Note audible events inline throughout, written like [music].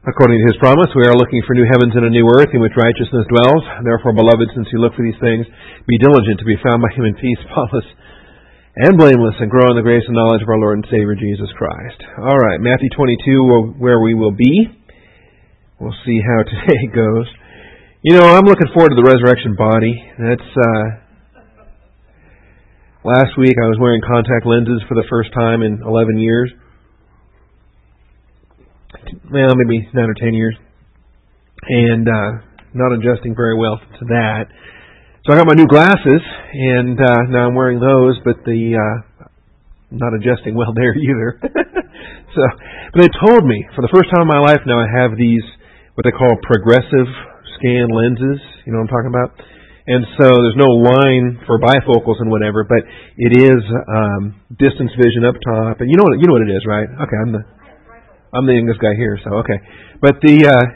According to his promise, we are looking for new heavens and a new earth in which righteousness dwells. Therefore, beloved, since you look for these things, be diligent to be found by him in peace, [laughs] spotless, and blameless, and grow in the grace and knowledge of our Lord and Savior Jesus Christ. All right, Matthew 22, where we will be. We'll see how [laughs] today goes. You know, I'm looking forward to the resurrection body. That's uh, last week. I was wearing contact lenses for the first time in 11 years well, maybe nine or ten years, and uh, not adjusting very well to that. So I got my new glasses, and uh, now I'm wearing those, but the uh, not adjusting well [laughs] there either. [laughs] so, but they told me for the first time in my life now I have these what they call progressive scan lenses. You know what I'm talking about? And so there's no line for bifocals and whatever, but it is um, distance vision up top, and you know what you know what it is, right? Okay, I'm the I'm the youngest guy here, so okay. But the uh,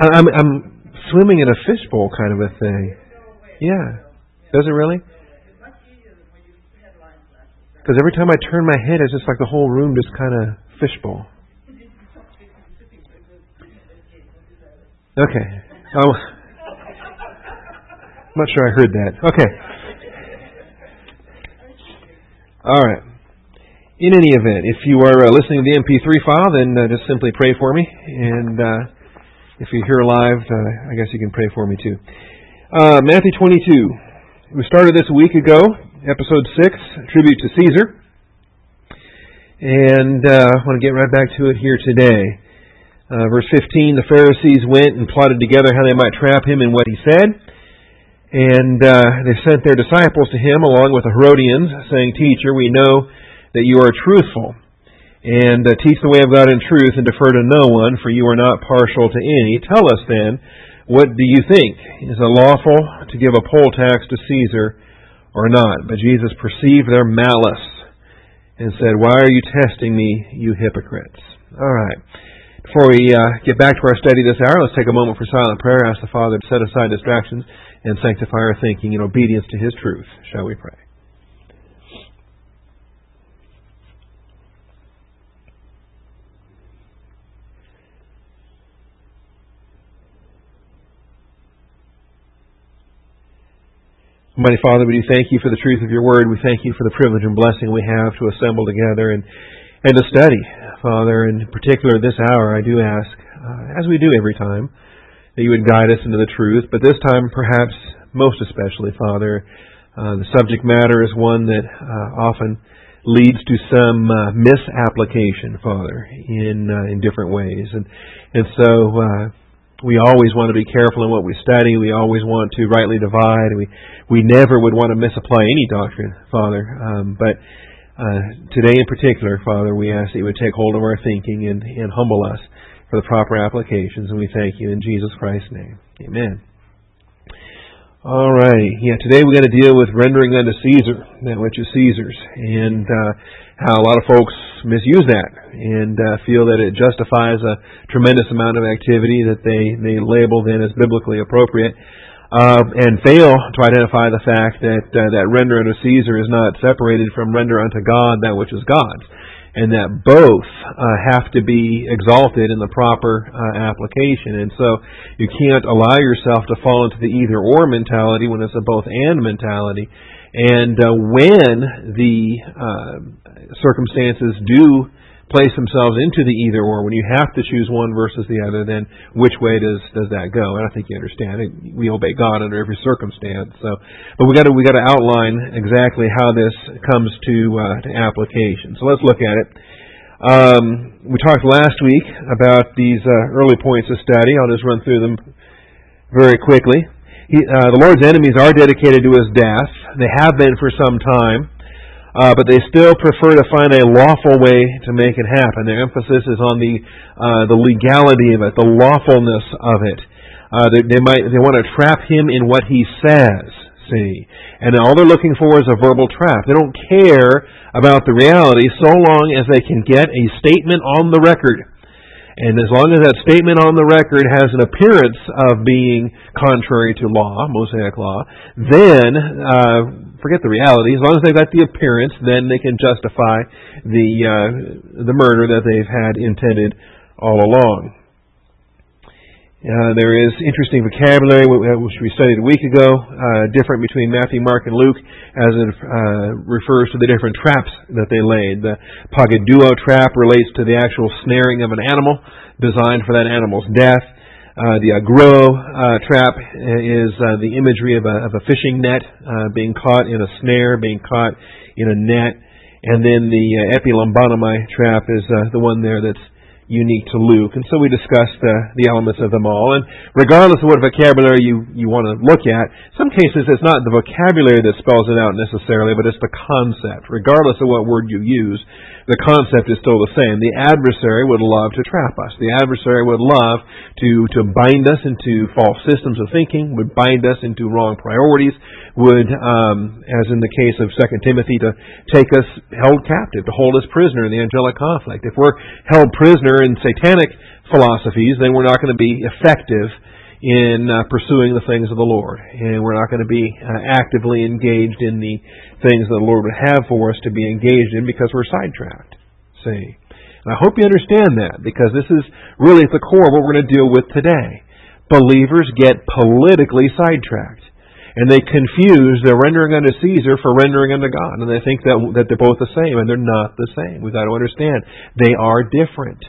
I'm I'm swimming in a fishbowl kind of a thing. Yeah. Does it really? Because every time I turn my head, it's just like the whole room just kind of fishbowl. Okay. Oh, I'm not sure I heard that. Okay. All right. In any event, if you are uh, listening to the MP3 file, then uh, just simply pray for me. And uh, if you're here live, uh, I guess you can pray for me too. Uh, Matthew 22. We started this a week ago, episode 6, Tribute to Caesar. And uh, I want to get right back to it here today. verse 15 The Pharisees went and plotted together how they might trap him in what he said. And they sent their disciples to him along with the Herodians, saying, Teacher, we know that you are truthful, and uh, teach the way of God in truth, and defer to no one, for you are not partial to any. Tell us then, what do you think? Is it lawful to give a poll tax to Caesar or not? But Jesus perceived their malice and said, Why are you testing me, you hypocrites? All right. Before we uh, get back to our study this hour, let's take a moment for silent prayer. Ask the Father to set aside distractions and sanctify our thinking in obedience to His truth. Shall we pray? Mighty Father, we do thank you for the truth of your word. We thank you for the privilege and blessing we have to assemble together and, and to study, Father. In particular, this hour, I do ask, uh, as we do every time, that you would guide us into the truth. But this time, perhaps most especially, Father, uh, the subject matter is one that uh, often leads to some uh, misapplication, Father, in uh, in different ways. And and so uh, we always want to be careful in what we study. We always want to rightly divide. We we never would want to misapply any doctrine, Father. Um, but uh, today in particular, Father, we ask that you would take hold of our thinking and, and humble us for the proper applications, and we thank you in Jesus Christ's name. Amen. All right. Yeah, today we're going to deal with rendering unto Caesar that which is Caesar's, and uh, how a lot of folks misuse that and uh, feel that it justifies a tremendous amount of activity that they, they label then as biblically appropriate. Uh, and fail to identify the fact that uh, that render unto Caesar is not separated from render unto God that which is God's, and that both uh, have to be exalted in the proper uh, application. And so you can't allow yourself to fall into the either or mentality when it's a both and mentality. And uh, when the uh, circumstances do place themselves into the either or, when you have to choose one versus the other, then which way does does that go? And I think you understand it. We obey God under every circumstance. So, but we got to we got to outline exactly how this comes to uh, to application. So let's look at it. Um, we talked last week about these uh, early points of study. I'll just run through them very quickly. He, uh, the Lord's enemies are dedicated to His death. They have been for some time uh, but they still prefer to find a lawful way to make it happen. Their emphasis is on the uh, the legality of it, the lawfulness of it. Uh, they, they might they want to trap him in what he says. See, and all they're looking for is a verbal trap. They don't care about the reality so long as they can get a statement on the record. And as long as that statement on the record has an appearance of being contrary to law, Mosaic law, then uh, forget the reality. As long as they've got the appearance, then they can justify the uh, the murder that they've had intended all along. Uh, there is interesting vocabulary which we studied a week ago, uh, different between Matthew, Mark, and Luke as it uh, refers to the different traps that they laid. The pagideuo trap relates to the actual snaring of an animal designed for that animal's death. Uh, the agreuo uh, trap is uh, the imagery of a, of a fishing net being caught in a snare, being caught in a net. And then the uh, trap is the one there that's unique to Luke. And so we discussed uh, the elements of them all. And regardless of what vocabulary you, you want to look at, some cases it's not the vocabulary that spells it out necessarily, but it's the concept. Regardless of what word you use, the concept is still the same. The adversary would love to trap us. The adversary would love to, to bind us into false systems of thinking, would bind us into wrong priorities, would, um, as in the case of 2 Timothy, to take us held captive, to hold us prisoner in the angelic conflict. If we're held prisoner in satanic philosophies, then we're not going to be effective in uh, pursuing the things of the Lord. And we're not going to be uh, actively engaged in the things that the Lord would have for us to be engaged in because we're sidetracked. See? And I hope you understand that because this is really at the core of what we're going to deal with today. Believers get politically sidetracked. And they confuse the rendering unto Caesar for rendering unto God. And they think that, that they're both the same, and they're not the same. We've got to understand. They are different.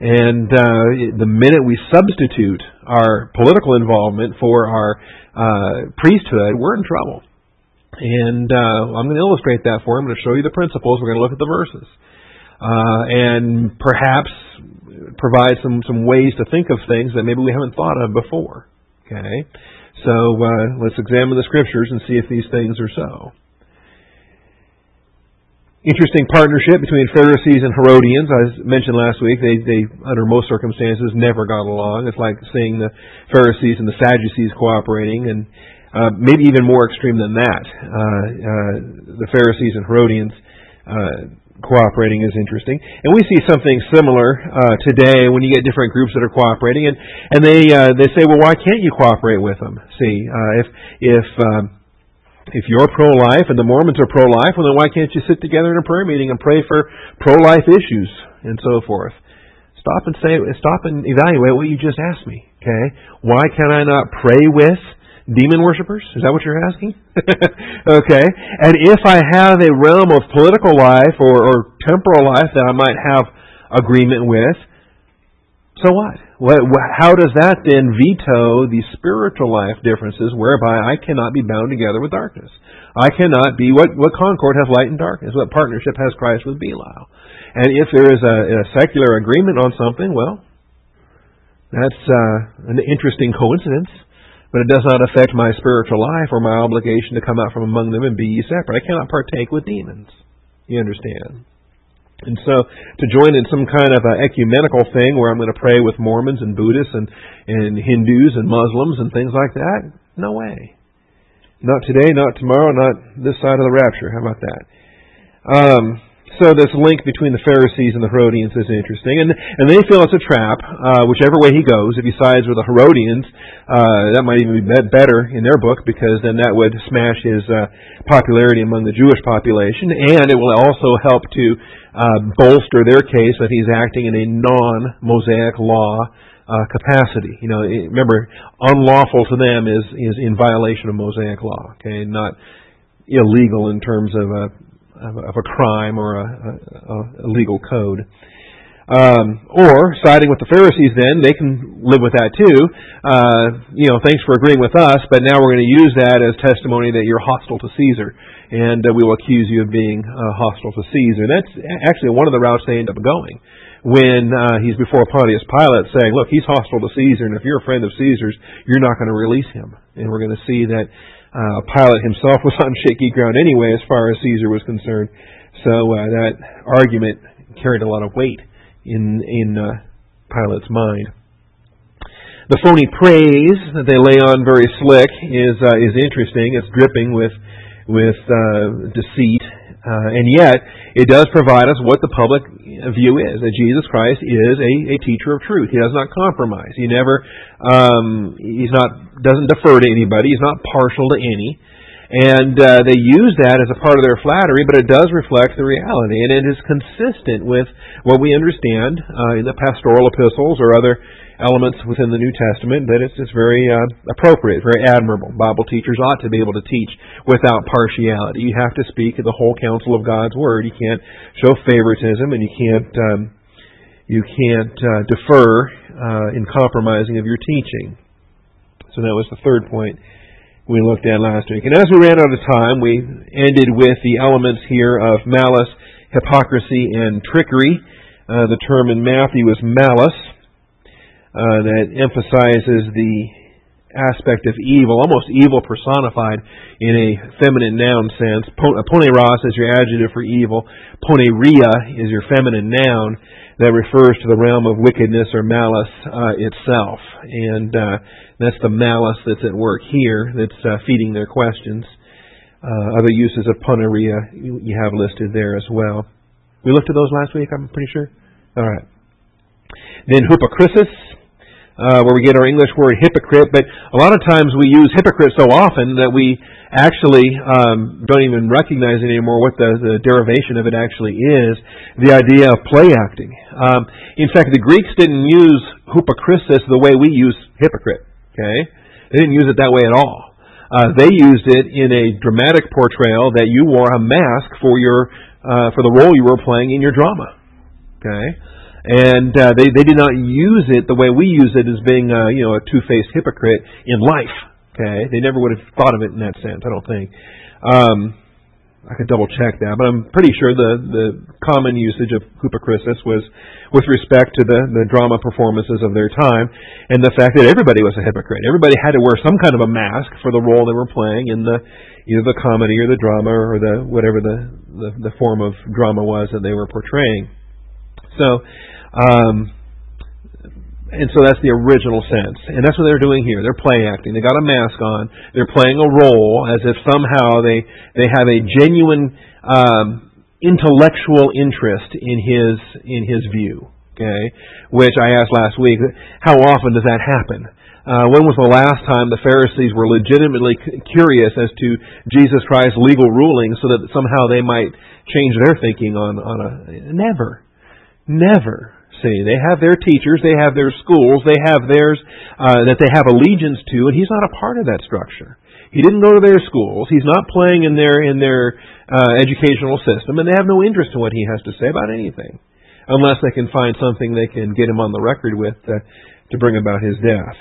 And uh, the minute we substitute our political involvement for our uh, priesthood, we're in trouble. And uh, I'm going to illustrate that for you. I'm going to show you the principles. We're going to look at the verses. Uh, and perhaps provide some, some ways to think of things that maybe we haven't thought of before. Okay? So uh, let's examine the scriptures and see if these things are so. Interesting partnership between Pharisees and Herodians. As mentioned last week, they, they, under most circumstances, never got along. It's like seeing the Pharisees and the Sadducees cooperating, and uh, maybe even more extreme than that. Uh, uh, the Pharisees and Herodians uh, cooperating is interesting, and we see something similar uh, today when you get different groups that are cooperating, and and they uh, they say, well, why can't you cooperate with them? See, if if um, if you're pro-life and the Mormons are pro-life, well then why can't you sit together in a prayer meeting and pray for pro-life issues and so forth? Stop and say, stop and evaluate what you just asked me. Okay, why can I not pray with demon worshippers? Is that what you're asking? [laughs] okay, and if I have a realm of political life or, or temporal life that I might have agreement with, so what? How does that then veto the spiritual life differences whereby I cannot be bound together with darkness? I cannot be what, what concord has light and darkness, what partnership has Christ with Belial. And if there is a, a secular agreement on something, well, that's uh, an interesting coincidence, but it does not affect my spiritual life or my obligation to come out from among them and be ye separate. I cannot partake with demons. You understand? And so to join in some kind of an ecumenical thing where I'm going to pray with Mormons and Buddhists and, and Hindus and Muslims and things like that, no way. Not today, not tomorrow, not this side of the rapture. How about that? Um, so this link between the Pharisees and the Herodians is interesting, and and they feel it's a trap. Uh, whichever way he goes, if he sides with the Herodians, uh, that might even be better in their book because then that would smash his uh, popularity among the Jewish population, and it will also help to uh, bolster their case that he's acting in a non-Mosaic law uh, capacity. You know, remember, unlawful to them is is in violation of Mosaic law. Okay, not illegal in terms of a of a, crime or a, a, a legal code. Um, or siding with the Pharisees, then they can live with that too. Uh, you know, thanks for agreeing with us, but now we're going to use that as testimony that you're hostile to Caesar, and uh, we will accuse you of being uh, hostile to Caesar. And that's actually one of the routes they end up going when uh, he's before Pontius Pilate, saying, "Look, he's hostile to Caesar, and if you're a friend of Caesar's, you're not going to release him." And we're going to see that uh, Pilate himself [laughs] was on shaky ground anyway, as far as Caesar was concerned. So uh, that argument carried a lot of weight in in uh, Pilate's mind. The phony praise that they lay on very slick is uh, is interesting. It's dripping with with uh, deceit uh, and yet, it does provide us what the public view is that Jesus Christ is a, a teacher of truth. He does not compromise. He never, um, he's not doesn't defer to anybody. He's not partial to any. And uh, they use that as a part of their flattery, but it does reflect the reality, and it is consistent with what we understand uh, in the pastoral epistles or other elements within the New Testament. That it's, it's very uh, appropriate, very admirable. Bible teachers ought to be able to teach without partiality. You have to speak the whole counsel of God's Word. You can't show favoritism, and you can't um, you can't uh, defer uh, in compromising of your teaching. So that was the third point we looked at last week. And as we ran out of time, we ended with the elements here of malice, hypocrisy, and trickery. Uh, the term in Matthew is malice. Uh, that emphasizes the aspect of evil, almost evil personified in a feminine noun sense. Poneros is your adjective for evil. Poneria is your feminine noun that refers to the realm of wickedness or malice uh, itself. And uh, that's the malice that's at work here that's uh, feeding their questions. Uh, other uses of poneria you have listed there as well. We looked at those last week, I'm pretty sure. All right. Then hypocrisis, uh, where we get our English word hypocrite, but a lot of times we use hypocrite so often that we actually um, don't even recognize anymore what the, the derivation of it actually is. The idea of play acting. Um, in fact, the Greeks didn't use hypocrisis the way we use hypocrite. Okay? They didn't use it that way at all. Uh, they used it in a dramatic portrayal that you wore a mask for your uh, for the role you were playing in your drama. Okay, and uh, they they did not use it the way we use it as being uh, you know a two faced hypocrite in life. Okay, they never would have thought of it in that sense. I don't think. Um, I could double check that, but I'm pretty sure the the common usage of hypocrisis was with respect to the the drama performances of their time, and the fact that everybody was a hypocrite. Everybody had to wear some kind of a mask for the role they were playing in the either the comedy or the drama or the whatever the the, the form of drama was that they were portraying. So. Um, and so that's the original sense. And that's what they're doing here. They're play acting. They got a mask on. They're playing a role as if somehow they, they have a genuine um, intellectual interest in his, in his view. Okay? Which I asked last week, how often does that happen? Uh, when was the last time the Pharisees were legitimately curious as to Jesus Christ's legal rulings so that somehow they might change their thinking on, on a. Never. Never. See, they have their teachers, they have their schools, they have theirs uh, that they have allegiance to, and he's not a part of that structure. He didn't go to their schools. He's not playing in their in their uh, educational system, and they have no interest in what he has to say about anything, unless they can find something they can get him on the record with uh, to bring about his death.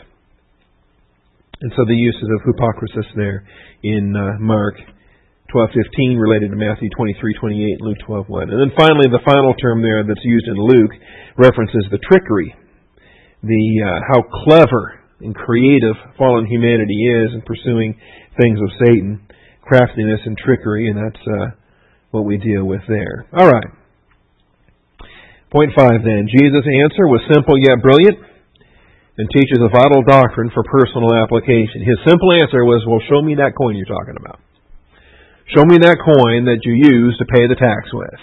And so the uses of hypocrisis there in uh, Mark 12:15 related to Matthew 23:28 and Luke 12:1. And then finally the final term there that's used in Luke references the trickery, the uh, how clever and creative fallen humanity is in pursuing things of Satan, craftiness and trickery, and that's uh, what we deal with there. All right. Point 5 then. Jesus' answer was simple yet brilliant and teaches a vital doctrine for personal application. His simple answer was, well, show me that coin you're talking about. Show me that coin that you use to pay the tax with.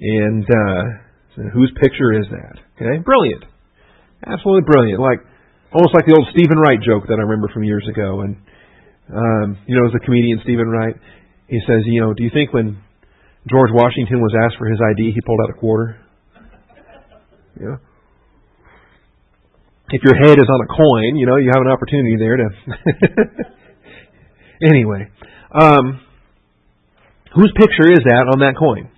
And uh, whose picture is that? Okay, brilliant, absolutely brilliant. Like almost like the old Steven Wright joke that I remember from years ago. And um, you know, as a comedian, Steven Wright, he says, you know, do you think when George Washington was asked for his ID, he pulled out a quarter? Yeah. If your head is on a coin, you know, you have an opportunity there to. [laughs] anyway, um, whose picture is that on that coin?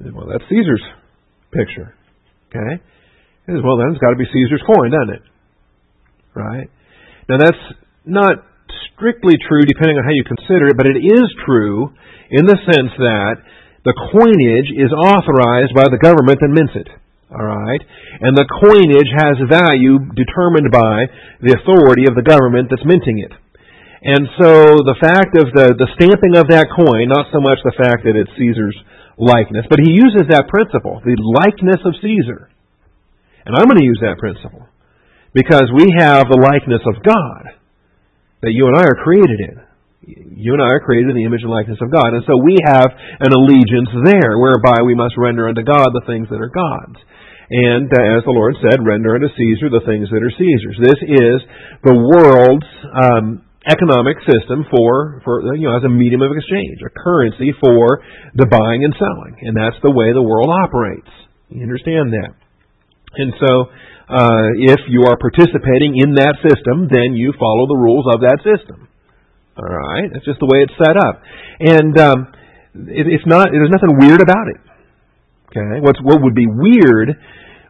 Well, that's Caesar's picture. Okay? Well, then it's got to be Caesar's coin, doesn't it? Right? Now, that's not strictly true depending on how you consider it, but it is true in the sense that the coinage is authorized by the government that mints it. All right? And the coinage has value determined by the authority of the government that's minting it. And so the fact of the, the stamping of that coin, not so much the fact that it's Caesar's likeness, but he uses that principle, the likeness of Caesar. And I'm going to use that principle because we have the likeness of God that you and I are created in. You and I are created in the image and likeness of God. And so we have an allegiance there whereby we must render unto God the things that are God's. And uh, as the Lord said, render unto Caesar the things that are Caesar's. This is the world's um, economic system for, for you know as a medium of exchange, a currency for the buying and selling, and that's the way the world operates. You understand that? And so, uh, if you are participating in that system, then you follow the rules of that system. All right, that's just the way it's set up, and um, it, it's not. There's nothing weird about it. Okay, what's what would be weird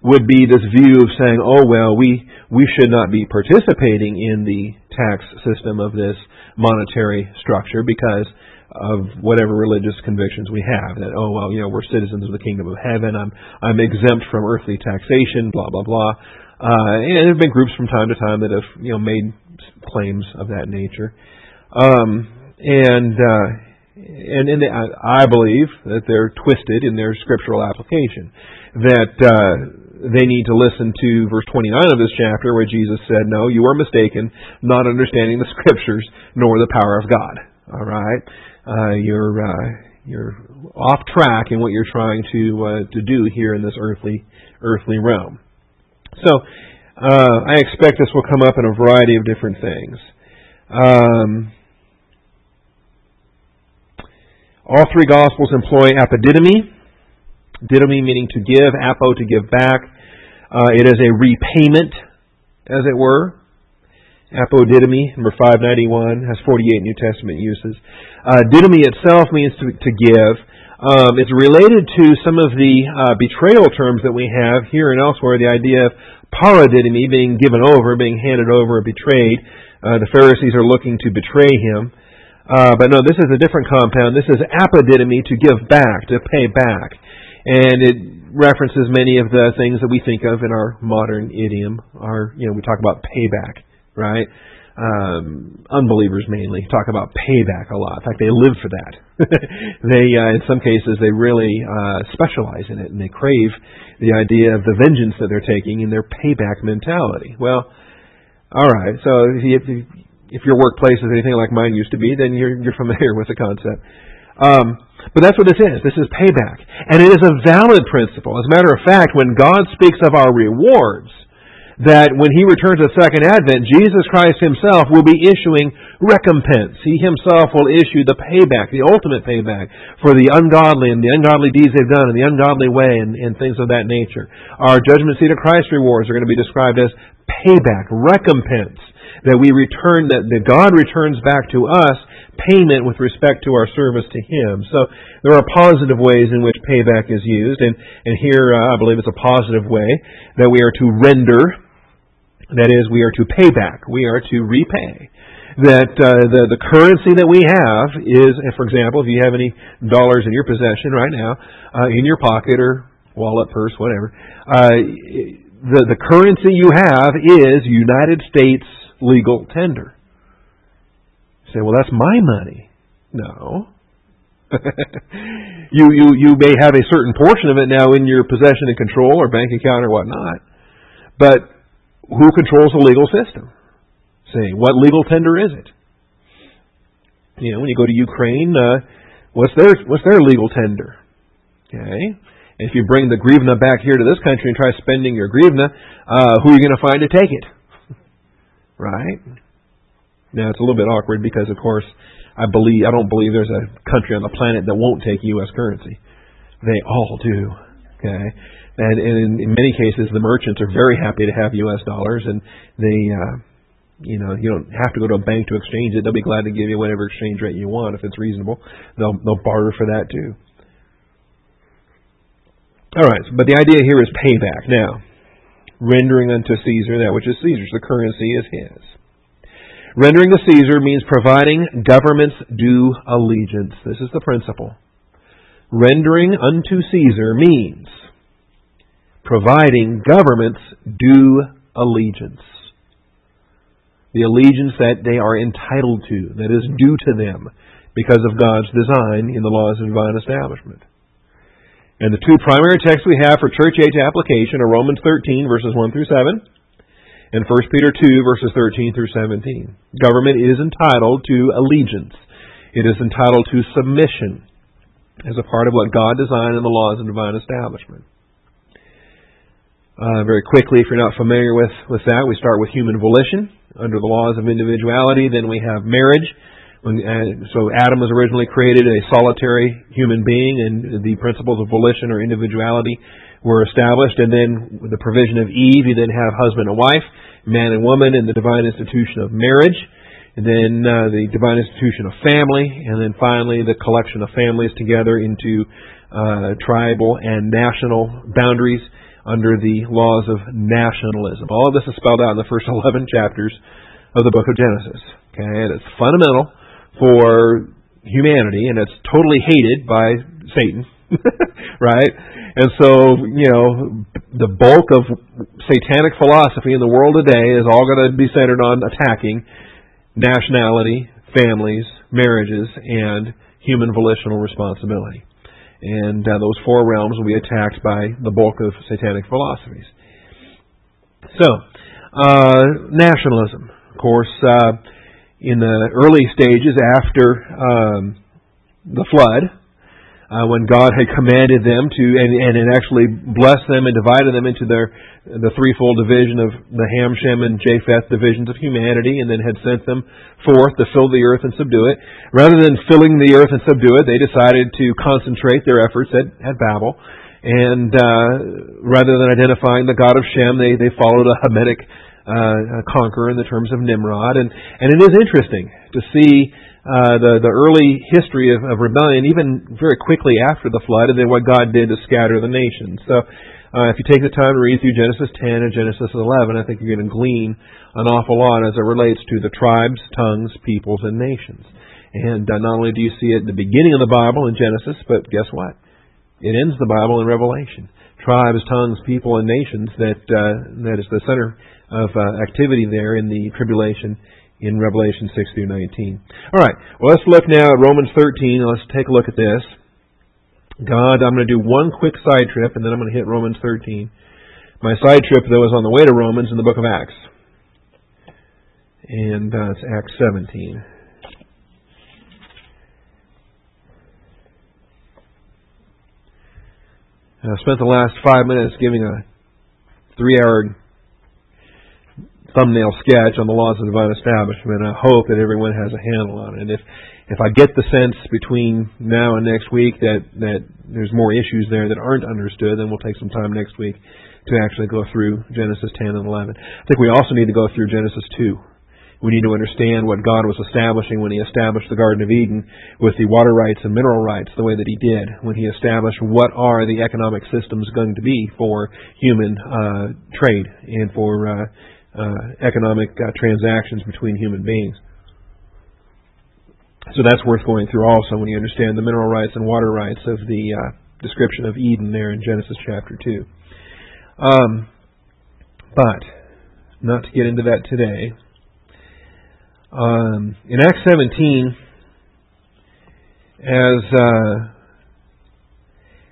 would be this view of saying, oh well, we we should not be participating in the tax system of this monetary structure because of whatever religious convictions we have. That oh well, you know we're citizens of the kingdom of heaven. I'm I'm exempt from earthly taxation. Blah blah blah. Uh, and there have been groups from time to time that have you know made claims of that nature. Um, and uh, and, and I believe that they're twisted in their scriptural application. That uh, they need to listen to verse 29 of this chapter where Jesus said, No, you are mistaken, not understanding the scriptures nor the power of God. All right? uh, you're uh, you're off track in what you're trying to uh, to do here in this earthly earthly realm. So uh, I expect this will come up in a variety of different things. Um, all three Gospels employ apodidomi. Didomi meaning to give, apo to give back. Uh, it is a repayment, as it were. Apodidomi, number 591, has 48 New Testament uses. Uh, didomi itself means to, to give. Um, it's related to some of the uh, betrayal terms that we have here and elsewhere, the idea of paradidomi, being given over, being handed over, betrayed. Uh, the Pharisees are looking to betray him. Uh, but no, this is a different compound. This is apodidomi, to give back, to pay back. And it references many of the things that we think of in our modern idiom. Our, you know, we talk about payback right? Um, unbelievers mainly talk about payback a lot. In fact, they live for that. [laughs] they, uh, in some cases, they really uh, specialize in it, and they crave the idea of the vengeance that they're taking in their payback mentality. Well, all right. So if, if, if your workplace is anything like mine used to be, then you're, you're familiar with the concept. Um, but that's what this is. This is payback, and it is a valid principle. As a matter of fact, when God speaks of our rewards that when he returns at second advent, Jesus Christ himself will be issuing recompense. He himself will issue the payback, the ultimate payback for the ungodly and the ungodly deeds they've done in the ungodly way and, and things of that nature. Our judgment seat of Christ rewards are going to be described as payback, recompense, that we return, that, that God returns back to us payment with respect to our service to Him. So there are positive ways in which payback is used, and, and here uh, I believe it's a positive way that we are to render that is, we are to pay back. We are to repay. That uh, the the currency that we have is, for example, if you have any dollars in your possession right now, uh, in your pocket or wallet, purse, whatever, uh, the the currency you have is United States legal tender. Say, well, that's my money. No. [laughs] you you you may have a certain portion of it now in your possession and control or bank account or whatnot, but who controls the legal system? Say, what legal tender is it? You know, when you go to Ukraine, uh, what's their what's their legal tender? Okay, and if you bring the grivna back here to this country and try spending your grivna, uh, who are you going to find to take it? [laughs] right? Now it's a little bit awkward because, of course, I believe I don't believe there's a country on the planet that won't take U.S. currency. They all do. Okay, and, and in, in many cases, the merchants are very happy to have U.S. dollars, and they, uh, you know, you don't have to go to a bank to exchange it. They'll be glad to give you whatever exchange rate you want if it's reasonable. They'll they'll barter for that too. All right, but the idea here is payback. Now, rendering unto Caesar that which is Caesar's. The currency is his. Rendering to Caesar means providing government's due allegiance. This is the principle. Rendering unto Caesar means providing governments due allegiance. The allegiance that they are entitled to, that is due to them because of God's design in the laws of divine establishment. And the two primary texts we have for church age application are Romans 13, verses 1 through 7, and 1 Peter 2, verses 13 through 17. Government is entitled to allegiance. It is entitled to submission as a part of what God designed in the laws of divine establishment. Uh, very quickly, if you're not familiar with, with that, we start with human volition. under the laws of individuality. Then we have marriage. When, uh, so Adam was originally created a solitary human being, and the principles of volition or individuality were established. And then the provision of Eve, you then have husband and wife, man and woman, in the divine institution of marriage. And then uh, the divine institution of family, and then finally the collection of families together into uh, tribal and national boundaries under the laws of nationalism. All of this is spelled out in the first [laughs] 11 chapters of the book of Genesis. Okay, and it's fundamental for humanity, and it's totally hated by Satan, [laughs] right? And so, you know, the bulk of satanic philosophy in the world today is all going to be centered on attacking nationality, families, marriages, and human volitional responsibility. And uh, those four realms will be attacked by the bulk of satanic philosophies. So, uh, nationalism. Of course, uh, in the early stages after um, the flood, uh, when God had commanded them to, and, and had actually blessed them and divided them into their the threefold division of the Ham, Shem, and Japheth divisions of humanity, and then had sent them forth to fill the earth and subdue it. Rather than filling the earth and subdue it, they decided to concentrate their efforts at, at Babel. And uh, rather than identifying the God of Shem, they, they followed a Hamitic uh, conqueror in the terms of Nimrod. And, and it is interesting to see uh, the the early history of, of rebellion, even very quickly after the flood, and then what God did to scatter the nations. So, uh, if you take the time to read through Genesis 10 and Genesis 11, I think you're going to glean an awful lot as it relates to the tribes, tongues, peoples, and nations. And uh, not only do you see it at the beginning of the Bible in Genesis, but guess what? It ends the Bible in Revelation. Tribes, tongues, people, and nations that uh, that is the center of uh, activity there in the tribulation in Revelation 6 through 19. All right, well, let's look now at Romans 13. Let's take a look at this. God, I'm going to do one quick side trip, and then I'm going to hit Romans 13. My side trip, though, is on the way to Romans in the book of Acts. And uh, it's Acts 17. I spent the last five minutes giving a three hour thumbnail sketch on the laws of divine establishment. I hope that everyone has a handle on it. And if if I get the sense between now and next week that that there's more issues there that aren't understood, then we'll take some time next week to actually go through Genesis 10 and 11. I think we also need to go through Genesis 2. We need to understand what God was establishing when He established the Garden of Eden with the water rights and mineral rights the way that He did, when He established what are the economic systems going to be for human uh, trade and for uh, uh, economic uh, transactions between human beings. So that's worth going through also when you understand the mineral rights and water rights of the uh, description of Eden there in Genesis chapter 2. Um, but, not to get into that today, um, in Acts 17, as uh,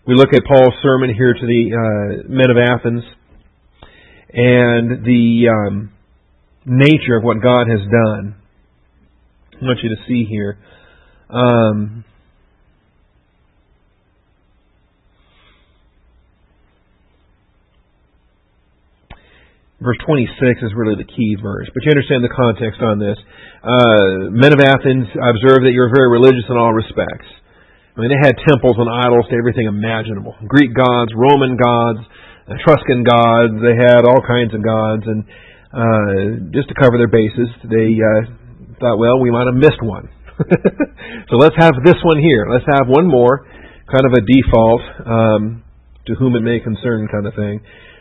we look at Paul's sermon here to the uh, men of Athens, and the um, nature of what God has done. I want you to see here. Um, verse 26 is really the key verse, but you understand the context on this. Uh, men of Athens, I observe that you're very religious in all respects. I mean, they had temples and idols to everything imaginable Greek gods, Roman gods, Etruscan gods. They had all kinds of gods, and uh, just to cover their bases, they uh, thought, well, we might have missed one. [laughs] so let's have this one here. Let's have one more, kind of a default, um, to whom it may concern kind of thing.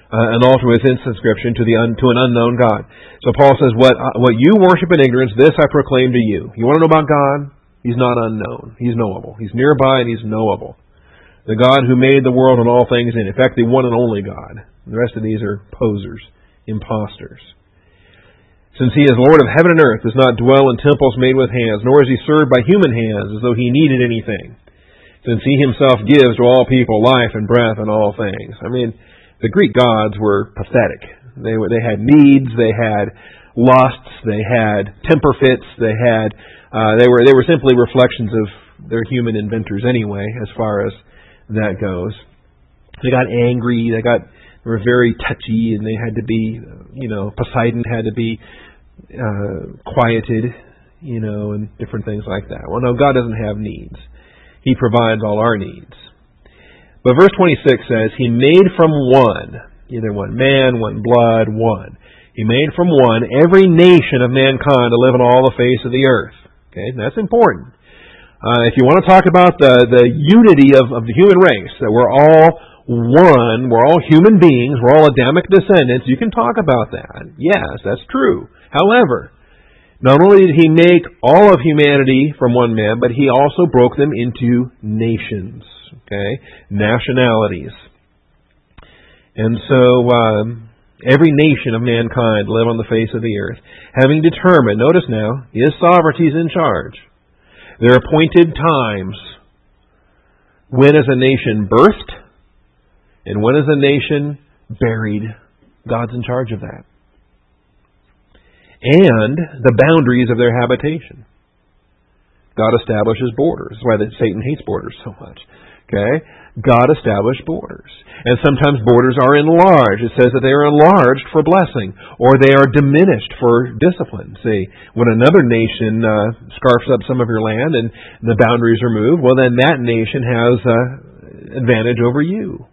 Uh, an altar with inscription to the un, to an unknown God. So Paul says, "What uh, what you worship in ignorance, this I proclaim to you. You want to know about God? He's not unknown. He's knowable. He's nearby and he's knowable the God who made the world and all things in. In fact, the one and only God. The rest of these are posers, imposters. Since he is Lord of heaven and earth, does not dwell in temples made with hands, nor is he served by human hands as though he needed anything, since he himself gives to all people life and breath and all things. I mean, the Greek gods were pathetic. They were, they had needs, they had lusts, they had temper fits, they had uh, they were they were simply reflections of their human inventors anyway, as far as that goes. They got angry. They got were very touchy, and they had to be, you know, Poseidon had to be uh, quieted, you know, and different things like that. Well, no, God doesn't have needs. He provides all our needs. But verse 26 says, He made from one, either one man, one blood, one. He made from one every nation of mankind to live on all the face of the earth. Okay, that's important. Uh, if you want to talk about the, the unity of, of the human race, that we're all one, we're all human beings, we're all Adamic descendants, you can talk about that. Yes, that's true. However, not only did he make all of humanity from one man, but he also broke them into nations, okay, nationalities. And so, um, every nation of mankind live on the face of the earth, having determined, notice now, his sovereignty is in charge. There are appointed times when is a nation birthed and when is a nation buried. God's in charge of that and the boundaries of their habitation. God establishes borders. That's why Satan hates borders so much. Okay? God established borders. And sometimes borders are enlarged. It says that they are enlarged for blessing, or they are diminished for discipline. See, when another nation uh, scarfs up some of your land and the boundaries are moved, well, then that nation has uh, advantage over you,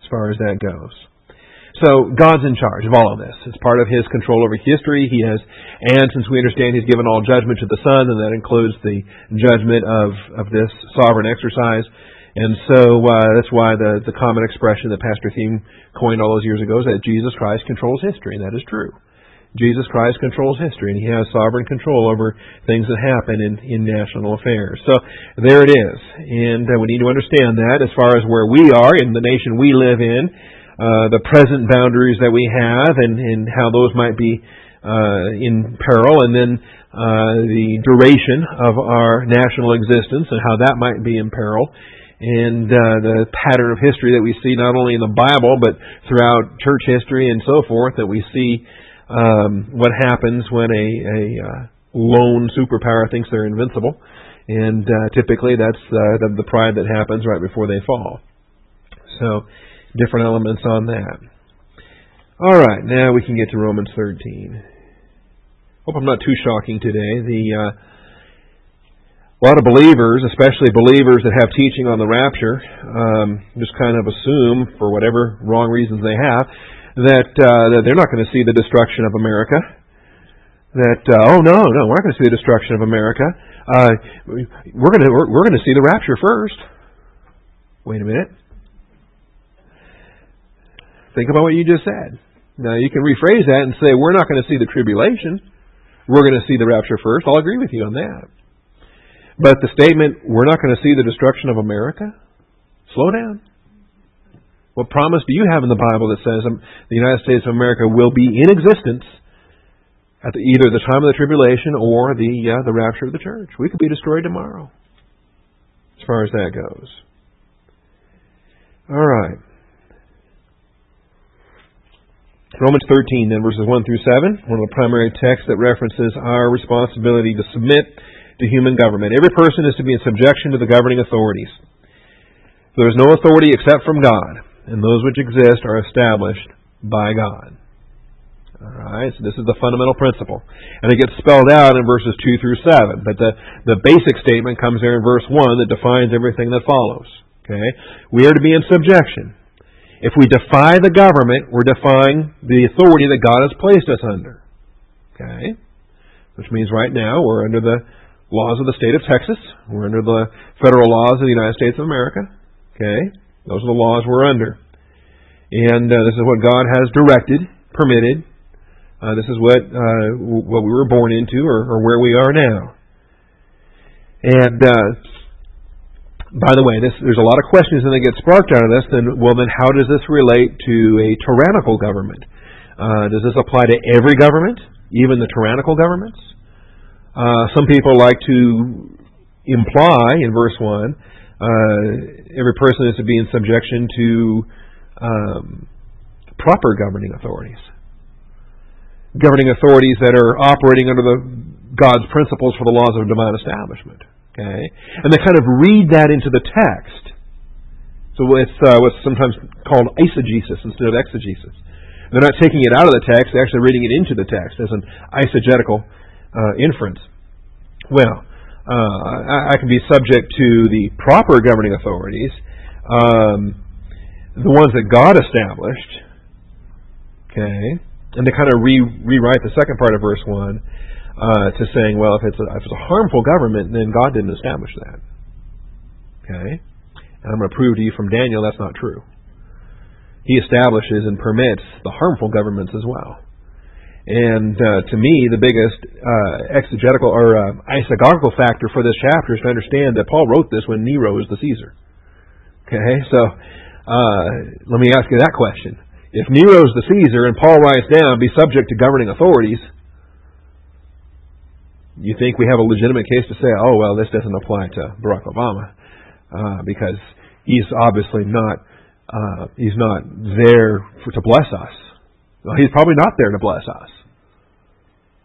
as far as that goes. So God's in charge of all of this. It's part of His control over history. He has, and since we understand He's given all judgment to the Son, and that includes the judgment of of this sovereign exercise. And so uh, that's why the the common expression that Pastor Thieme coined all those years ago is that Jesus Christ controls history, and that is true. Jesus Christ controls history, and He has sovereign control over things that happen in, in national affairs. So there it is, and uh, we need to understand that as far as where we are in the nation we live in, uh, the present boundaries that we have and, and how those might be uh, in peril, and then uh, the duration of our national existence and how that might be in peril, and uh, the pattern of history that we see not only in the Bible but throughout church history and so forth, that we see um, what happens when a, a uh, lone superpower thinks they're invincible, and uh, typically that's uh, the, the pride that happens right before they fall. So different elements on that. All right, now we can get to Romans 13. Hope I'm not too shocking today. The uh, a lot of believers, especially believers that have teaching on the rapture, um, just kind of assume, for whatever wrong reasons they have, that, uh, that they're not going to see the destruction of America. That uh, oh no no we're not going to see the destruction of America. Uh, we're going to we're, we're going to see the rapture first. Wait a minute. Think about what you just said. Now, you can rephrase that and say, we're not going to see the tribulation. We're going to see the rapture first. I'll agree with you on that. But the statement, we're not going to see the destruction of America? Slow down. What promise do you have in the Bible that says um, the United States of America will be in existence at the, either the time of the tribulation or the uh, the rapture of the church? We could be destroyed tomorrow, as far as that goes. All right. Romans 13, then verses 1 through 7, one of the primary texts that references our responsibility to submit to human government. Every person is to be in subjection to the governing authorities. There is no authority except from God, and those which exist are established by God. Alright, so this is the fundamental principle. And it gets spelled out in verses 2 through 7. But the, the basic statement comes there in verse 1 that defines everything that follows. Okay? We are to be in subjection. If we defy the government, we're defying the authority that God has placed us under. Okay? Which means right now we're under the laws of the state of Texas. We're under the federal laws of the United States of America. Okay? Those are the laws we're under. And uh, this is what God has directed, permitted. Uh, this is what uh, what we were born into, or, or where we are now. And uh, by the way, this, there's a lot of questions that get sparked out of this. Then, well, then how does this relate to a tyrannical government? Uh, does this apply to every government, even the tyrannical governments? Uh, some people like to imply in verse one, uh, every person is to be in subjection to um, proper governing authorities, governing authorities that are operating under the God's principles for the laws of divine establishment. Okay? And they kind of read that into the text. So it's uh, what's sometimes called eisegesis instead of exegesis. They're not taking it out of the text, they're actually reading it into the text as an eisegetical uh, inference. Well, uh, I, I, can be subject to the proper governing authorities, um, the ones that God established, okay, and to kind of re- rewrite the second part of verse 1 uh, to saying, well, if it's, a, if it's a harmful government, then God didn't establish that. Okay? And I'm going to prove to you from Daniel that's not true. He establishes and permits the harmful governments as well. And uh, to me, the biggest uh, exegetical or uh, isagogical factor for this chapter is to understand that Paul wrote this when Nero was the Caesar. Okay, so uh, let me ask you that question: If Nero's the Caesar and Paul writes down, "Be subject to governing authorities," you think we have a legitimate case to say, "Oh well, this doesn't apply to Barack Obama," uh, because he's obviously not uh, he's not there for, to bless us. Well, he's probably not there to bless us.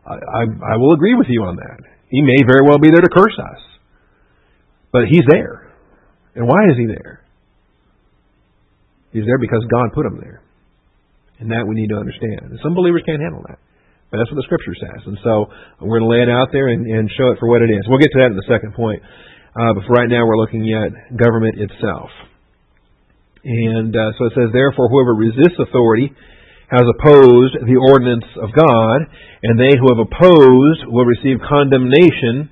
I, I, I will agree with you on that. He may very well be there to curse us, but he's there. And why is he there? He's there because God put him there. And that we need to understand. And some believers can't handle that. But that's what the Scripture says. And so we're going to lay it out there and, and show it for what it is. We'll get to that in the second point. Uh, but for right now, we're looking at government itself. And uh, so it says, Therefore, whoever resists authority has opposed the ordinance of God, and they who have opposed will receive condemnation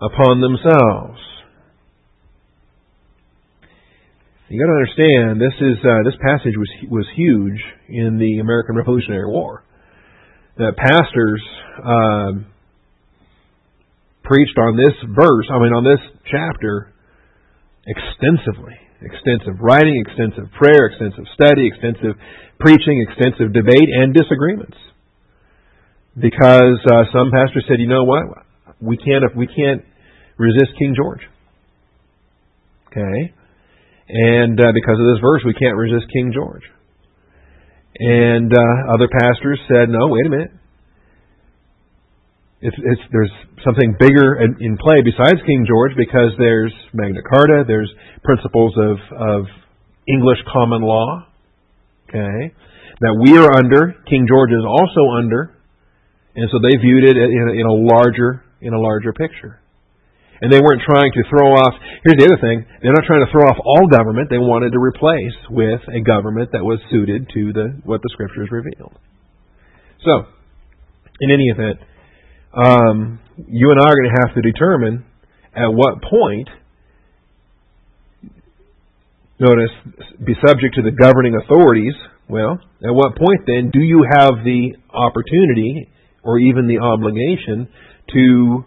upon themselves. You got to understand this is uh, this passage was was huge in the American Revolutionary War. That pastors uh, preached on this verse, I mean on this chapter, extensively extensive writing, extensive prayer, extensive study, extensive preaching, extensive debate, and disagreements. Because uh, some pastors said, you know what, we can't we can't resist King George. Okay, and uh, because of this verse, we can't resist King George. And uh, other pastors said, no, wait a minute. It's, it's, there's something bigger in, play besides King George because there's Magna Carta, there's principles of, of English common law, okay, that we are under. King George is also under, and so they viewed it in a, in a larger in a larger picture. And they weren't trying to throw off. Here's the other thing: they're not trying to throw off all government. They wanted to replace with a government that was suited to the what the Scriptures revealed. So, in any event um, you and I are going to have to determine at what point, notice, be subject to the governing authorities. Well, at what point then do you have the opportunity or even the obligation to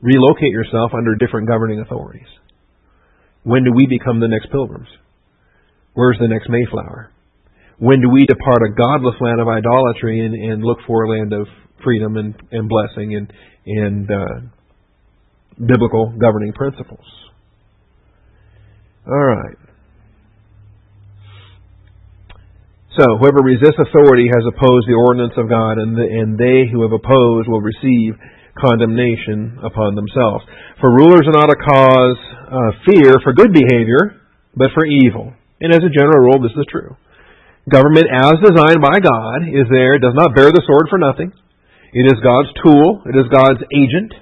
relocate yourself under different governing authorities? When do we become the next pilgrims? Where's the next Mayflower? When do we depart a godless land of idolatry and, and look for a land of freedom and, and blessing and, and uh, biblical governing principles. All right. So, whoever resists authority has opposed the ordinance of God, and, the, and they who have opposed will receive condemnation upon themselves. For rulers are not a cause of fear for good behavior, but for evil. And as a general rule, this is true. Government, as designed by God, is there, does not bear the sword for nothing. It is God's tool. It is God's agent.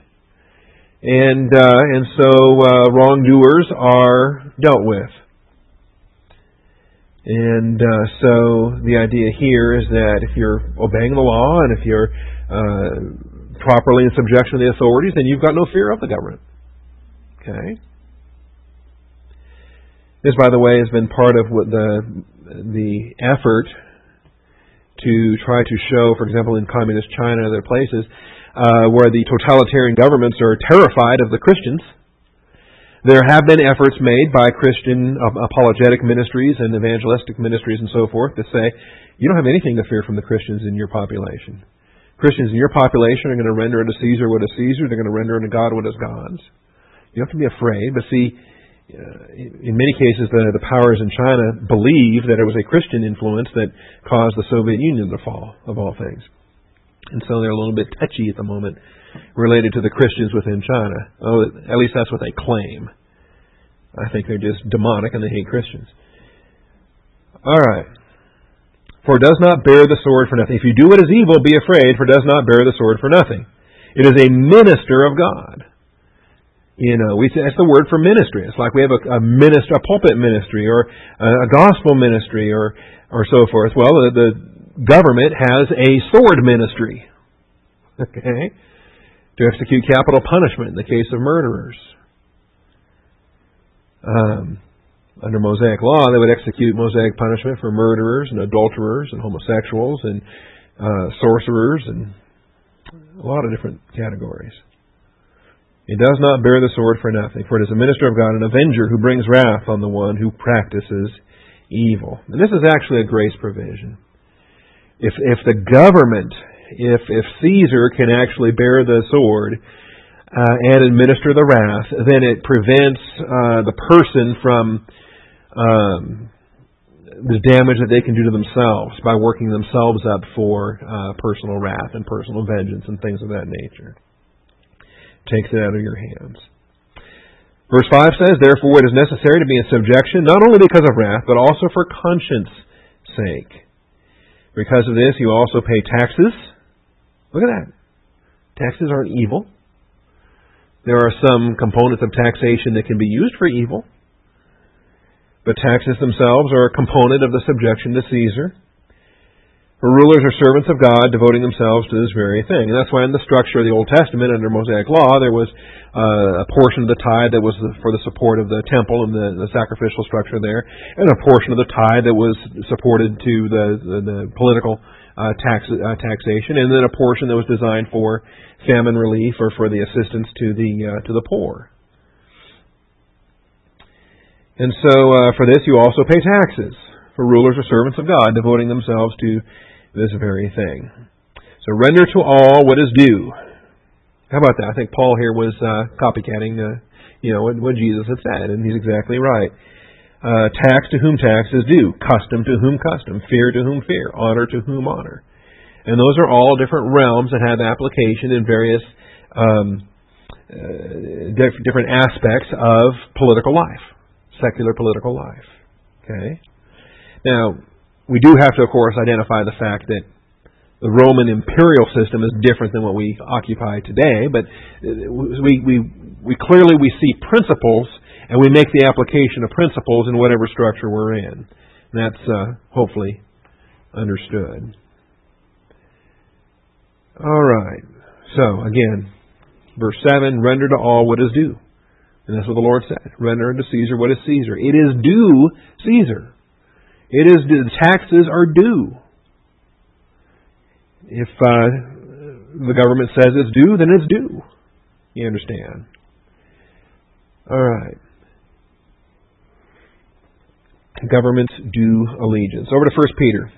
And, uh, and so uh, wrongdoers are dealt with. And uh, so the idea here is that if you're obeying the law and if you're uh, properly in subjection to the authorities, then you've got no fear of the government. Okay? This, by the way, has been part of what the the effort to try to show, for example, in communist China and other places, uh, where the totalitarian governments are terrified of the Christians. There have been efforts made by Christian apologetic ministries and evangelistic ministries and so forth to say, you don't have anything to fear from the Christians in your population. Christians in your population are going to render unto Caesar what is Caesar. They're going to render unto God what is God's. You don't have to be afraid, but see, Uh, in many cases, the, the powers in China believe that it was a Christian influence that caused the Soviet Union to fall, of all things. And so they're a little bit touchy at the moment related to the Christians within China. Oh, at least that's what they claim. I think they're just demonic and they hate Christians. All right. for it does not bear the sword for nothing. If you do what is evil, be afraid, for it does not bear the sword for nothing. It is a minister of God. You know, we say that's the word for ministry. It's like we have a, a minister, a pulpit ministry, or a, a gospel ministry, or or so forth. Well, the, the government has a sword ministry. [laughs] Okay, to execute capital punishment in the case of murderers. Um, under Mosaic law, they would execute Mosaic punishment for murderers and adulterers and homosexuals and uh, sorcerers and a lot of different categories. He does not bear the sword for nothing, for it is a minister of God, an avenger who brings wrath on the one who practices evil. And this is actually a grace provision. If if the government, if if Caesar can actually bear the sword, uh, and administer the wrath, then it prevents uh, the person from um, the damage that they can do to themselves by working themselves up for uh, personal wrath and personal vengeance and things of that nature. Takes it out of your hands. Verse 5 says, Therefore it is necessary to be in subjection, not only because of wrath, but also for conscience sake. Because of this, you also pay taxes. Look at that. Taxes aren't evil. There are some components of taxation that can be used for evil. But taxes themselves are a component of the subjection to Caesar. For rulers are servants of God, devoting themselves to this very thing. And that's why in the structure of the Old Testament under Mosaic law, there was uh, a portion of the tithe that was for the support of the temple and the, the, sacrificial structure there, and a portion of the tithe that was supported to the, the, the political uh, tax, uh, taxation, and then a portion that was designed for famine relief or for the assistance to the uh, to the poor. And so uh, for this you also pay taxes, for rulers are servants of God, devoting themselves to this very thing. So render to all what is due. How about that? I think Paul here was uh, copycatting, uh, you know, what, what, Jesus had said, and he's exactly right. Uh, tax to whom tax is due, custom to whom custom, fear to whom fear, honor to whom honor. And those are all different realms that have application in various um, uh, different aspects of political life secular political life. Okay? Now, we do have to, of course, identify the fact that the Roman imperial system is different than what we occupy today, but we, we, we clearly we see principles and we make the application of principles in whatever structure we're in. And that's uh, hopefully understood. All right. So, again, verse 7 render to all what is due. And that's what the Lord said. Render unto Caesar what is Caesar. It is due Caesar. It is. The taxes are due. If uh, the government says it's due, then it's due. You understand? All right. Governments due allegiance. Over to First Peter.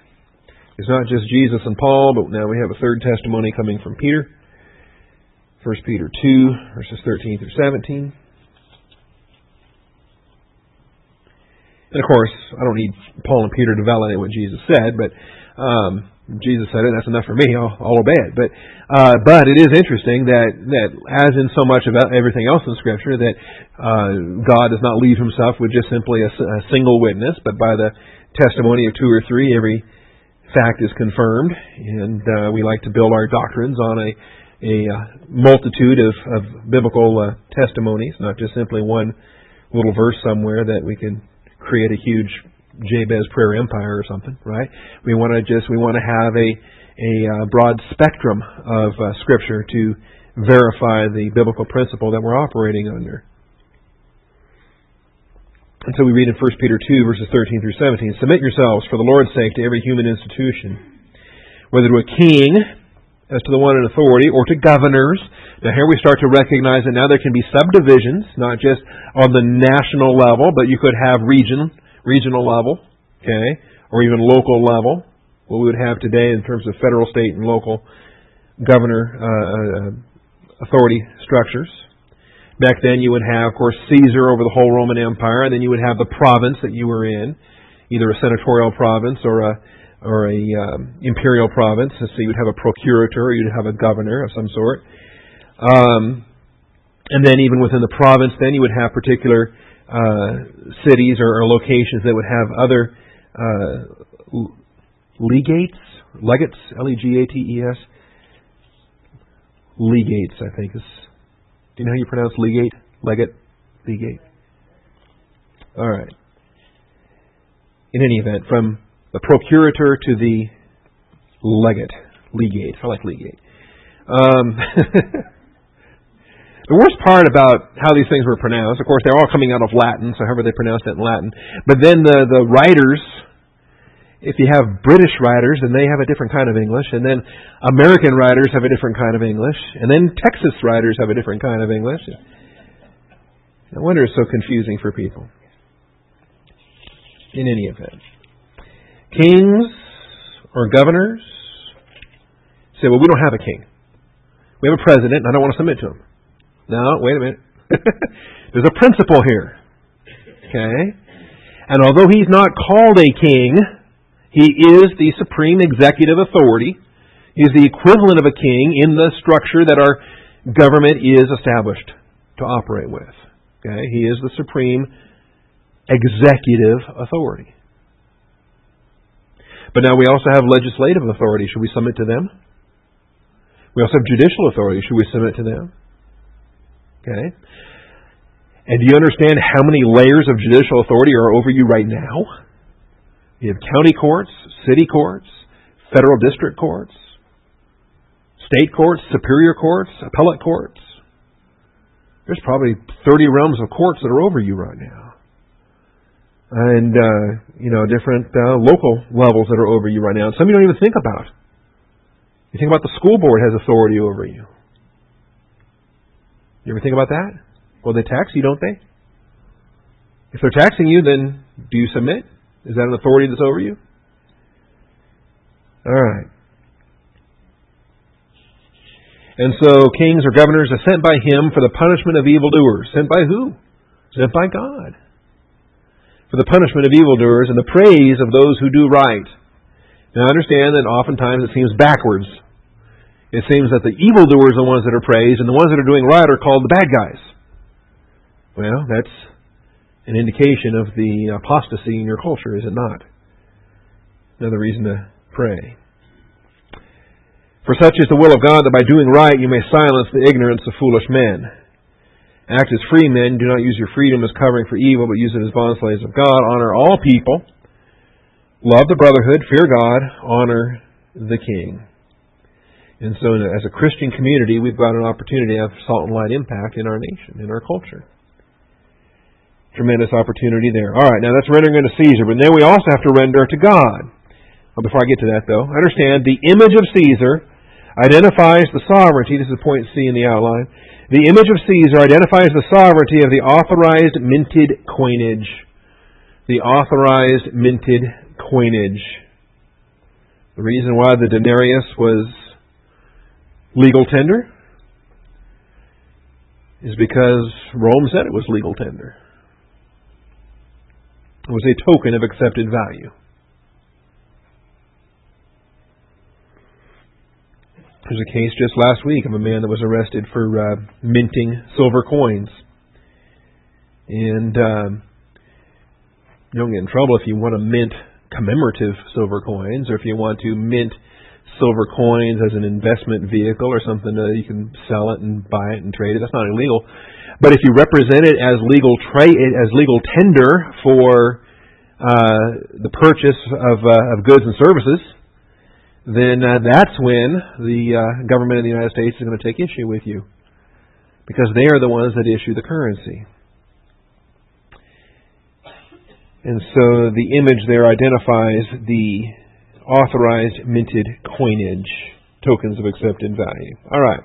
It's not just Jesus and Paul, but now we have a third testimony coming from Peter. First Peter 2, verses 13 through 17. And of course, I don't need Paul and Peter to validate what Jesus said, but um, Jesus said it. That's enough for me. I'll, I'll obey it. But uh, but it is interesting that that as in so much about everything else in Scripture, that uh, God does not leave Himself with just simply a, a single witness, but by the testimony of two or three, every fact is confirmed, and uh, we like to build our doctrines on a a uh, multitude of, of biblical uh, testimonies, not just simply one little verse somewhere that we can create a huge Jabez prayer empire or something, right? We want to just we want to have a a uh, broad spectrum of uh, scripture to verify the biblical principle that we're operating under. And so we read in 1 Peter 2, verses 13 through 17 Submit yourselves, for the Lord's sake, to every human institution, whether to a king, as to the one in authority, or to governors. Now, here we start to recognize that now there can be subdivisions, not just on the national level, but you could have region, regional level, okay, or even local level, what we would have today in terms of federal, state, and local governor uh, uh, authority structures. Back then, you would have, of course, Caesar over the whole Roman Empire, and then you would have the province that you were in, either a senatorial province or a or a um, imperial province. So you would have a procurator, or you'd have a governor of some sort. Um, and then even within the province, then you would have particular uh, cities or, or, locations that would have other uh, legates, legates, L-E-G-A-T-E-S. Legates, I think is. Do you know how you pronounce legate? Legate, legate. All right. In any event, from the procurator to the legate, legate. I like legate. Um, [laughs] The worst part about how these things were pronounced, of course, they're all coming out of Latin, so however they pronounced it in Latin. But then the, the writers, if you have British writers, then they have a different kind of English, and then American writers have a different kind of English, and then Texas writers have a different kind of English. No wonder it's so confusing for people. In any event, kings or governors say, well, we don't have a king. We have a president, and I don't want to submit to him. No, wait a minute. [laughs] There's a principle here. Okay? And although he's not called a king, he is the supreme executive authority. He is the equivalent of a king in the structure that our government is established to operate with. Okay? He is the supreme executive authority. But now we also have legislative authority. Should we submit to them? We also have judicial authority. Should we submit to them? Okay? And do you understand how many layers of judicial authority are over you right now? You have county courts, city courts, federal district courts, state courts, superior courts, appellate courts. There's probably 30 realms of courts that are over you right now. And, uh, you know, different uh, local levels that are over you right now. Some you don't even think about. You think about the school board has authority over you. You ever think about that? Well, they tax you, don't they? If they're taxing you, then do you submit? Is that an authority that's over you? All right. And so kings or governors are sent by him for the punishment of evildoers. Sent by who? Sent by God. For the punishment of evildoers and the praise of those who do right. Now I understand that oftentimes it seems backwards it seems that the evildoers are the ones that are praised, and the ones that are doing right are called the bad guys. Well, that's an indication of the apostasy in your culture, is it not? Another reason to pray. For such is the will of God that by doing right you may silence the ignorance of foolish men. Act as free men. Do not use your freedom as covering for evil, but use it as bond slaves of God. Honor all people. Love the brotherhood. Fear God. Honor the king. And so, as a Christian community, we've got an opportunity to have salt and light impact in our nation, in our culture. Tremendous opportunity there. All right, now that's rendering unto Caesar, but then we also have to render to God. Well, before I get to that, though, understand the image of Caesar identifies the sovereignty. This is point C in the outline. The image of Caesar identifies the sovereignty of the authorized minted coinage. The authorized minted coinage. The reason why the denarius was legal tender is because Rome said it was legal tender. It was a token of accepted value. There's a case just last week of a man that was arrested for uh, minting silver coins. And um, you don't get in trouble if you want to mint commemorative silver coins or if you want to mint silver coins as an investment vehicle or something that you can sell it and buy it and trade it. That's not illegal. But if you represent it as legal trade, as legal tender for uh, the purchase of, uh, of goods and services, then uh, that's when the uh, government of the United States is going to take issue with you, because they are the ones that issue the currency. And so the image there identifies the authorized minted coinage, tokens of accepted value. All right.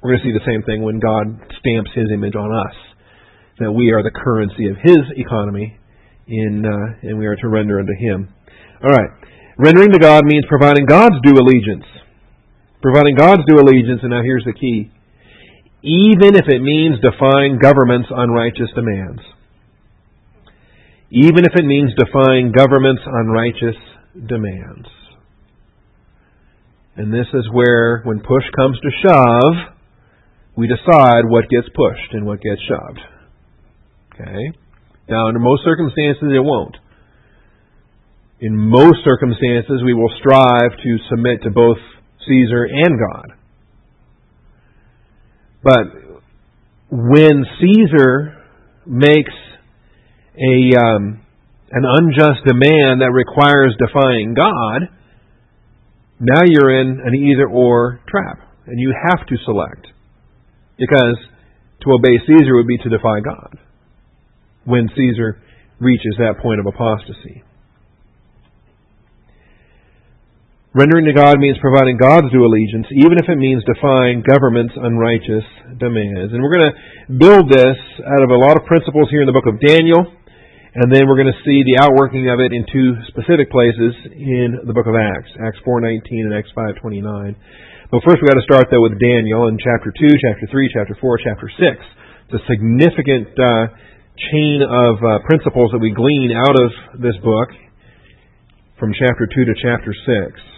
We're going to see the same thing when God stamps His image on us, that we are the currency of His economy, in, uh, and we are to render unto Him. All right. Rendering to God means providing God's due allegiance. Providing God's due allegiance, and now here's the key. Even if it means defying government's unrighteous demands. Even if it means defying government's unrighteous demands. And this is where, when push comes to shove, we decide what gets pushed and what gets shoved. Okay? Now, under most circumstances, it won't. In most circumstances, we will strive to submit to both Caesar and God. But when Caesar makes a um, an unjust demand that requires defying God, now you're in an either or trap, and you have to select. Because to obey Caesar would be to defy God when Caesar reaches that point of apostasy. Rendering to God means providing God's due allegiance, even if it means defying government's unrighteous demands. And we're going to build this out of a lot of principles here in the book of Daniel. And then we're going to see the outworking of it in two specific places in the book of Acts, Acts 4:19 and Acts 5:29. But first we've got to start though with Daniel in chapter 2, chapter 3, chapter 4, chapter 6. It's a significant uh, chain of uh, principles that we glean out of this book from chapter 2 to chapter 6.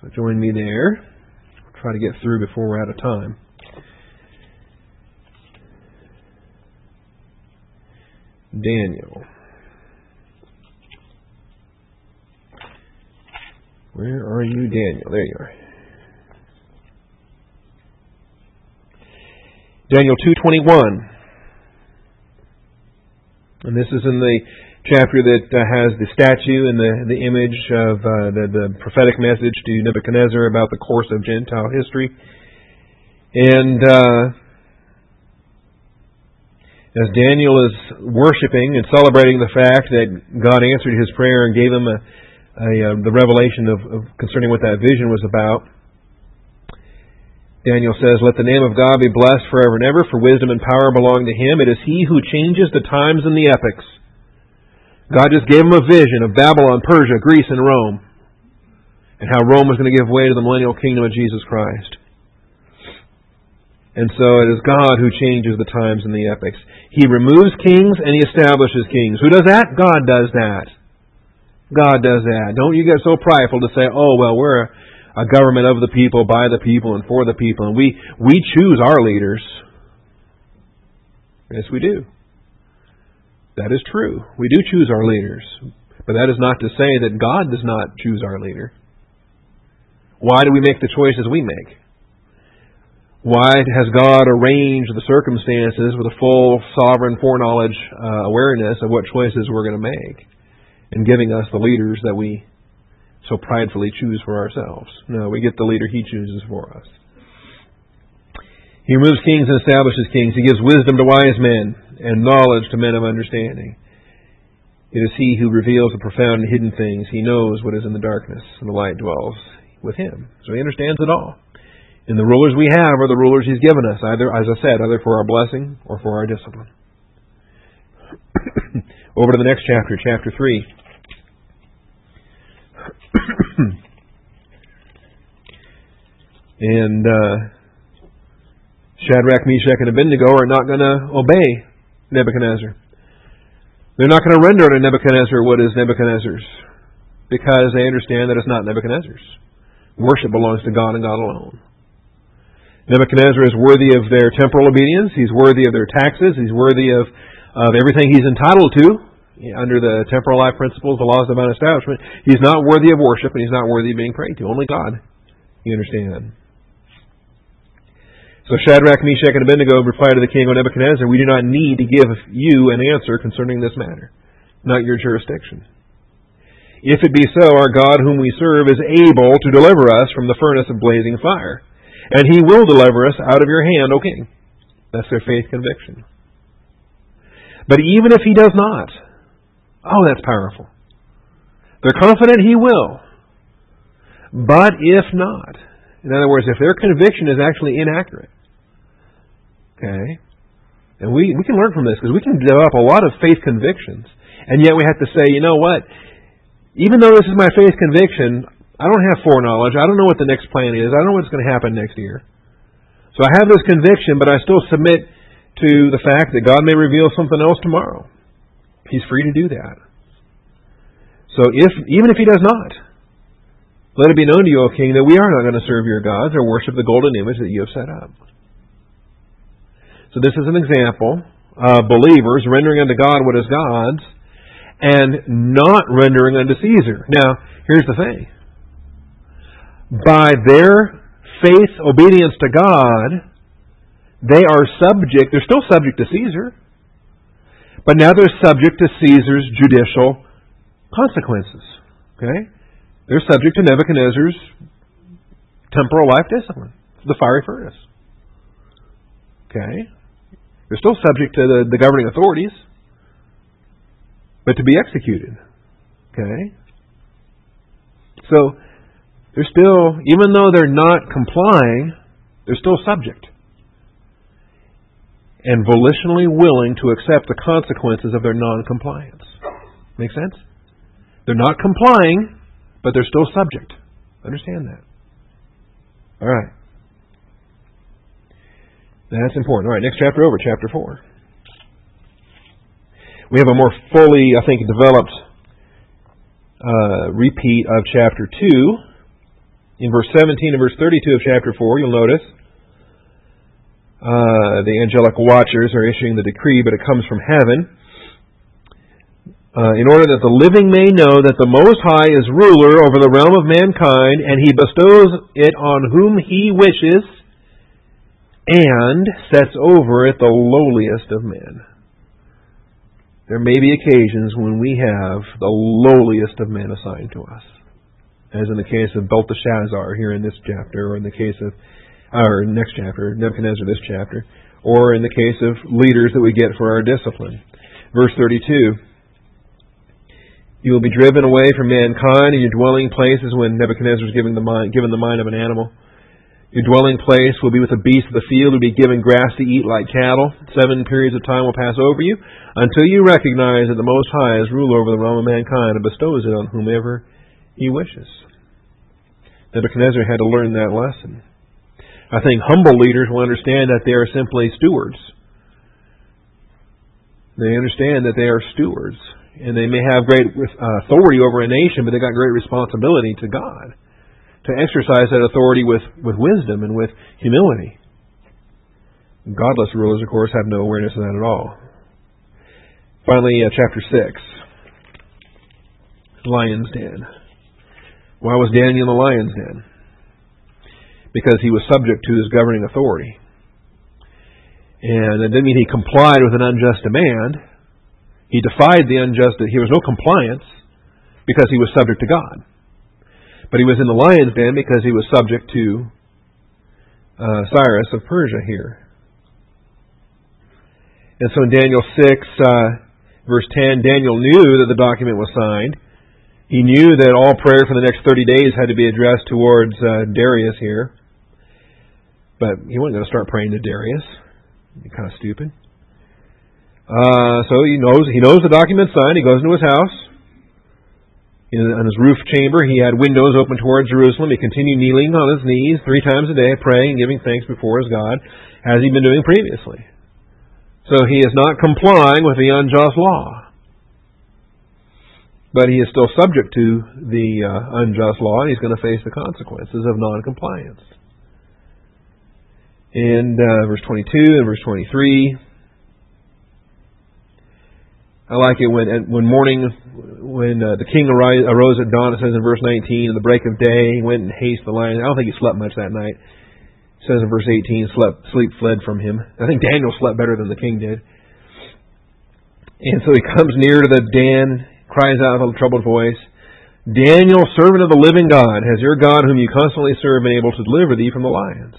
So join me there. We'll try to get through before we're out of time. Daniel. Where are you, Daniel? There you are. Daniel 2:21. And this is in the chapter that uh, has the statue and the the image of uh, the the prophetic message to Nebuchadnezzar about the course of Gentile history. And uh, as Daniel is worshiping and celebrating the fact that God answered his prayer and gave him a, a, uh, the revelation of, of concerning what that vision was about, Daniel says, Let the name of God be blessed forever and ever, for wisdom and power belong to him. It is he who changes the times and the epochs. God just gave him a vision of Babylon, Persia, Greece, and Rome, and how Rome was going to give way to the millennial kingdom of Jesus Christ. And so it is God who changes the times and the epochs. He removes kings and he establishes kings. Who does that? God does that. God does that. Don't you get so prideful to say, oh, well, we're a, a government of the people, by the people, and for the people, and we, we choose our leaders. Yes, we do. That is true. We do choose our leaders. But that is not to say that God does not choose our leader. Why do we make the choices we make? Why has God arranged the circumstances with a full sovereign foreknowledge uh, awareness of what choices we're going to make and giving us the leaders that we so pridefully choose for ourselves? No, we get the leader He chooses for us. He removes kings and establishes kings. He gives wisdom to wise men and knowledge to men of understanding. It is He who reveals the profound and hidden things. He knows what is in the darkness, and the light dwells with Him. So He understands it all. And the rulers we have are the rulers He's given us, either, as I said, either for our blessing or for our discipline. [coughs] Over to the next chapter, chapter 3. [coughs] and uh, Shadrach, Meshach, and Abednego are not going to obey Nebuchadnezzar. They're not going to render to Nebuchadnezzar what is Nebuchadnezzar's because they understand that it's not Nebuchadnezzar's. Worship belongs to God and God alone. Nebuchadnezzar is worthy of their temporal obedience. He's worthy of their taxes. He's worthy of, of everything he's entitled to under the temporal life principles, the laws of divine establishment. He's not worthy of worship and he's not worthy of being prayed to. Only God. You understand? So Shadrach, Meshach, and Abednego replied to the king, O Nebuchadnezzar, we do not need to give you an answer concerning this matter, not your jurisdiction. If it be so, our God whom we serve is able to deliver us from the furnace of blazing fire and he will deliver us out of your hand, O king. That's their faith conviction. But even if he does not, oh, that's powerful. They're confident he will. But if not, in other words, if their conviction is actually inaccurate, okay, and we, we can learn from this because we can develop a lot of faith convictions, and yet we have to say, you know what? Even though this is my faith conviction, I don't have foreknowledge. I don't know what the next plan is. I don't know what's going to happen next year. So I have this conviction, but I still submit to the fact that God may reveal something else tomorrow. He's free to do that. So if even if he does not, let it be known to you, O king, that we are not going to serve your gods or worship the golden image that you have set up. So this is an example uh, believers, rendering unto God what is God's, and not rendering unto Caesar. Now, here's the thing. By their faith, obedience to God, they are subject, they're still subject to Caesar, but now they're subject to Caesar's judicial consequences. Okay? They're subject to Nebuchadnezzar's temporal life discipline, the fiery furnace. Okay? They're still subject to the, the governing authorities, but to be executed. Okay? So, they're still, even though they're not complying, they're still subject. And volitionally willing to accept the consequences of their non-compliance. Make sense? They're not complying, but they're still subject. Understand that. All right. That's important. All right, next chapter over, chapter 4. We have a more fully, I think, developed uh, repeat of chapter 2. In verse 17 and verse 32 of chapter 4, you'll notice uh, the angelic watchers are issuing the decree, but it comes from heaven. Uh, in order that the living may know that the Most High is ruler over the realm of mankind, and he bestows it on whom he wishes, and sets over it the lowliest of men. There may be occasions when we have the lowliest of men assigned to us as in the case of Belteshazzar here in this chapter, or in the case of, or next chapter, Nebuchadnezzar this chapter, or in the case of leaders that we get for our discipline. Verse 32. You will be driven away from mankind, and your dwelling place is when Nebuchadnezzar is given the mind, given the mind of an animal. Your dwelling place will be with the beasts of the field, will be given grass to eat like cattle. Seven periods of time will pass over you, until you recognize that the Most High is ruler over the realm of mankind and bestows it on whomever he wishes. Nebuchadnezzar had to learn that lesson. I think humble leaders will understand that they are simply stewards. They understand that they are stewards, and they may have great uh, authority over a nation, but they got great responsibility to God to exercise that authority with, with wisdom and with humility. Godless rulers, of course, have no awareness of that at all. Finally, uh, chapter 6 Lion's Den. Why was Daniel in the lion's den? Because he was subject to his governing authority. And it didn't mean he complied with an unjust demand. He defied the unjust, he was no compliance because he was subject to God. But he was in the lion's den because he was subject to uh, Cyrus of Persia here. And so in Daniel 6, uh, verse 10, Daniel knew that the document was signed. He knew that all prayer for the next 30 days had to be addressed towards uh, Darius here. But he wasn't going to start praying to Darius. Kind of stupid. Uh, so he knows he knows the document's signed. He goes into his house. In, in his roof chamber, he had windows open towards Jerusalem. He continued kneeling on his knees three times a day, praying and giving thanks before his God, as he'd been doing previously. So he is not complying with the unjust law but he is still subject to the uh, unjust law, and he's going to face the consequences of noncompliance. In uh, verse 22 and verse 23, I like it when when morning, when uh, the king arise, arose at dawn. It says in verse 19, in the break of day, he went in haste the lion. I don't think he slept much that night. It says in verse 18, slept, sleep fled from him. I think Daniel slept better than the king did. And so he comes near to the den cries out with a troubled voice, Daniel, servant of the living God, has your God, whom you constantly serve, been able to deliver thee from the lions?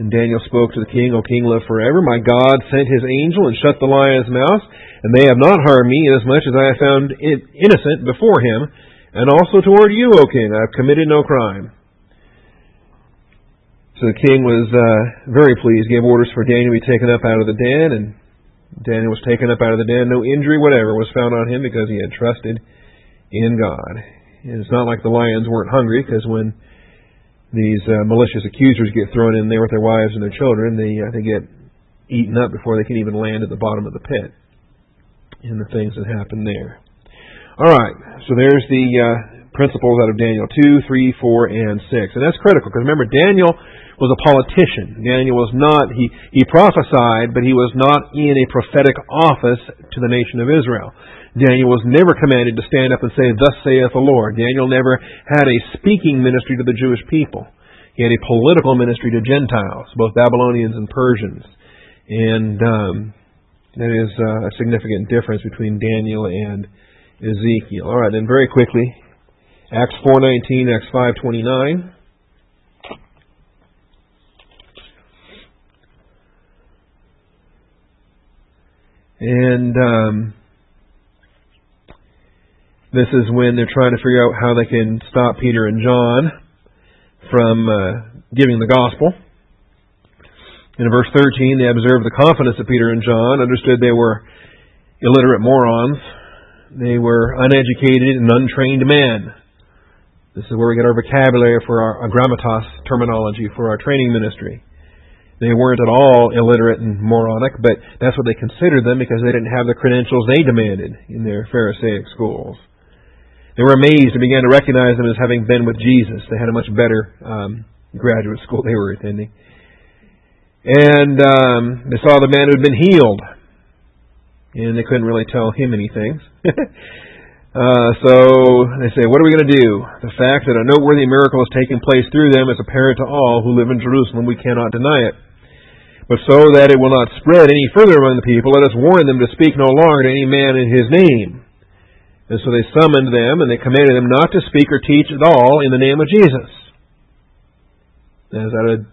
And Daniel spoke to the king, O king, live forever. My God sent his angel and shut the lion's mouth, and they have not harmed me, inasmuch as I have found it innocent before him, and also toward you, O king. I have committed no crime. So the king was uh, very pleased, gave orders for Daniel to be taken up out of the den, and Daniel was taken up out of the den. No injury whatever was found on him because he had trusted in God. And it's not like the lions weren't hungry because when these uh, malicious accusers get thrown in there with their wives and their children, they uh, they get eaten up before they can even land at the bottom of the pit. And the things that happen there. All right, so there's the uh, principles out of Daniel two, three, four, and 6. And that's critical because remember, Daniel was a politician. Daniel was not, he, he prophesied, but he was not in a prophetic office to the nation of Israel. Daniel was never commanded to stand up and say, Thus saith the Lord. Daniel never had a speaking ministry to the Jewish people. He had a political ministry to Gentiles, both Babylonians and Persians. And um, that is uh, a significant difference between Daniel and Ezekiel. All right, then very quickly, Acts 4:19, Acts 5:29. And um, this is when they're trying to figure out how they can stop Peter and John from uh, giving the gospel. In verse 13, they observed the confidence of Peter and John, understood they were illiterate morons. They were uneducated and untrained men. This is where we get our vocabulary for our, our grammatos terminology for our training ministry. They weren't at all illiterate and moronic, but that's what they considered them because they didn't have the credentials they demanded in their Pharisaic schools. They were amazed and began to recognize them as having been with Jesus. They had a much better um, graduate school they were attending. And um, they saw the man who had been healed. And they couldn't really tell him anything. [laughs] uh, so they say, What are we going to do? The fact that a noteworthy miracle is taking place through them is apparent to all who live in Jerusalem. We cannot deny it. But so that it will not spread any further among the people, let us warn them to speak no longer to any man in his name. And so they summoned them, and they commanded them not to speak or teach at all in the name of Jesus. Is that an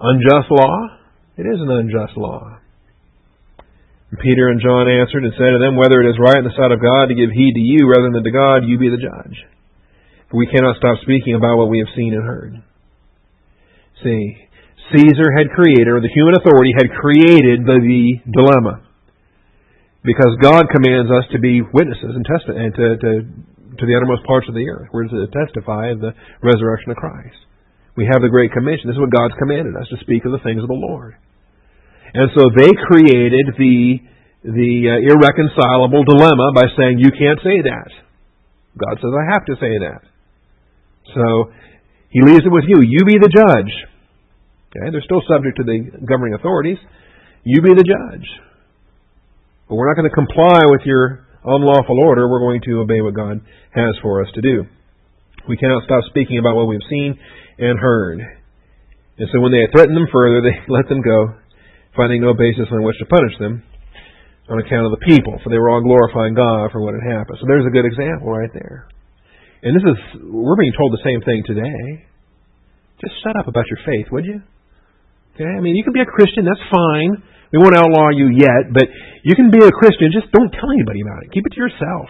unjust law? It is an unjust law. And Peter and John answered and said to them, Whether it is right in the sight of God to give heed to you rather than to God, you be the judge. For we cannot stop speaking about what we have seen and heard. See, Caesar had created, or the human authority had created the, the dilemma. Because God commands us to be witnesses and, testi- and to, to, to the uttermost parts of the earth. We're to testify of the resurrection of Christ. We have the Great Commission. This is what God's commanded us to speak of the things of the Lord. And so they created the, the uh, irreconcilable dilemma by saying, You can't say that. God says, I have to say that. So he leaves it with you. You be the judge. Okay, they're still subject to the governing authorities. You be the judge. But we're not going to comply with your unlawful order. We're going to obey what God has for us to do. We cannot stop speaking about what we've seen and heard. And so when they threatened them further, [laughs] they let them go, finding no basis on which to punish them on account of the people, for they were all glorifying God for what had happened. So there's a good example right there. And this is, we're being told the same thing today. Just shut up about your faith, would you? Okay? I mean, you can be a Christian, that's fine. We won't outlaw you yet, but you can be a Christian, just don't tell anybody about it. Keep it to yourself.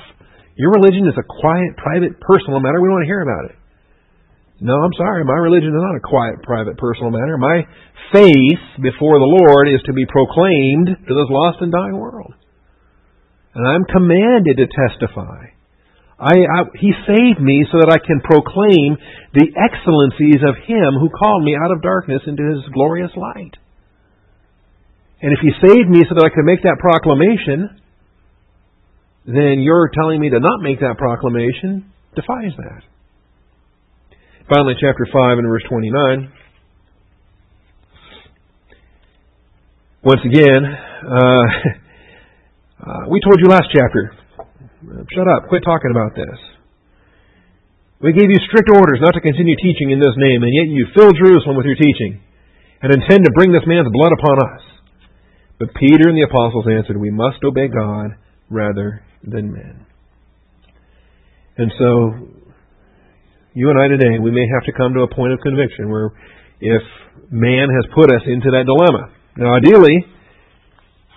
Your religion is a quiet, private, personal matter. We don't want to hear about it. No, I'm sorry. My religion is not a quiet, private, personal matter. My faith before the Lord is to be proclaimed to this lost and dying world. And I'm commanded to testify. I, I, he saved me so that I can proclaim the excellencies of Him who called me out of darkness into His glorious light. And if you saved me so that I could make that proclamation, then you're telling me to not make that proclamation defies that. Finally, chapter 5 and verse 29. Once again, uh, [laughs] uh, we told you last chapter Shut up. Quit talking about this. We gave you strict orders not to continue teaching in this name, and yet you fill Jerusalem with your teaching and intend to bring this man's blood upon us. But Peter and the apostles answered, We must obey God rather than men. And so, you and I today, we may have to come to a point of conviction where if man has put us into that dilemma. Now, ideally,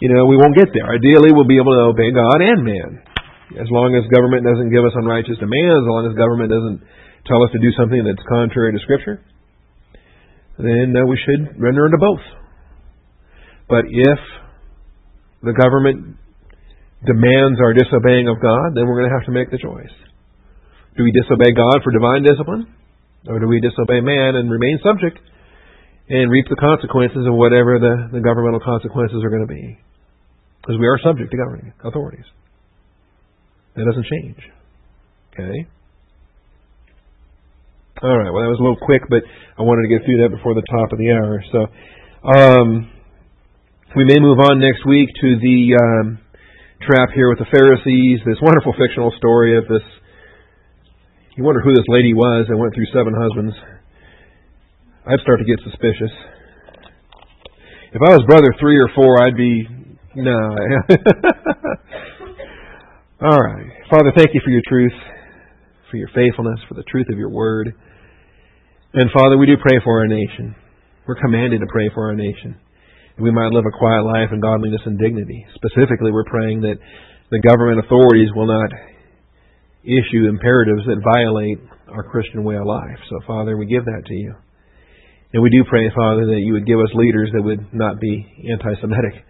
you know, we won't get there. Ideally, we'll be able to obey God and man. As long as government doesn't give us unrighteous demands, as long as government doesn't tell us to do something that's contrary to Scripture, then uh, we should render unto both. But if the government demands our disobeying of God, then we're going to have to make the choice. Do we disobey God for divine discipline? Or do we disobey man and remain subject and reap the consequences of whatever the, the governmental consequences are going to be? Because we are subject to governing authorities. That doesn't change. Okay? All right. Well, that was a little quick, but I wanted to get through that before the top of the hour. So, um, we may move on next week to the um, trap here with the Pharisees. This wonderful fictional story of this. You wonder who this lady was that went through seven husbands. I'd start to get suspicious. If I was brother three or four, I'd be no. [laughs] All right, Father, thank you for your truth, for your faithfulness, for the truth of your word. And Father, we do pray for our nation. We're commanded to pray for our nation. We might live a quiet life in godliness and dignity. Specifically, we're praying that the government authorities will not issue imperatives that violate our Christian way of life. So, Father, we give that to you. And we do pray, Father, that you would give us leaders that would not be anti Semitic,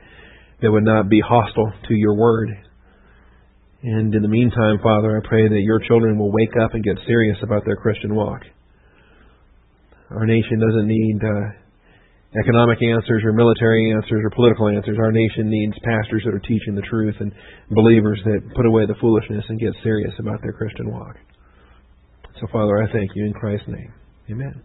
that would not be hostile to your word. And in the meantime, Father, I pray that your children will wake up and get serious about their Christian walk. Our nation doesn't need uh, economic answers or military answers or political answers. Our nation needs pastors that are teaching the truth and believers that put away the foolishness and get serious about their Christian walk. So, Father, I thank you in Christ's name. Amen.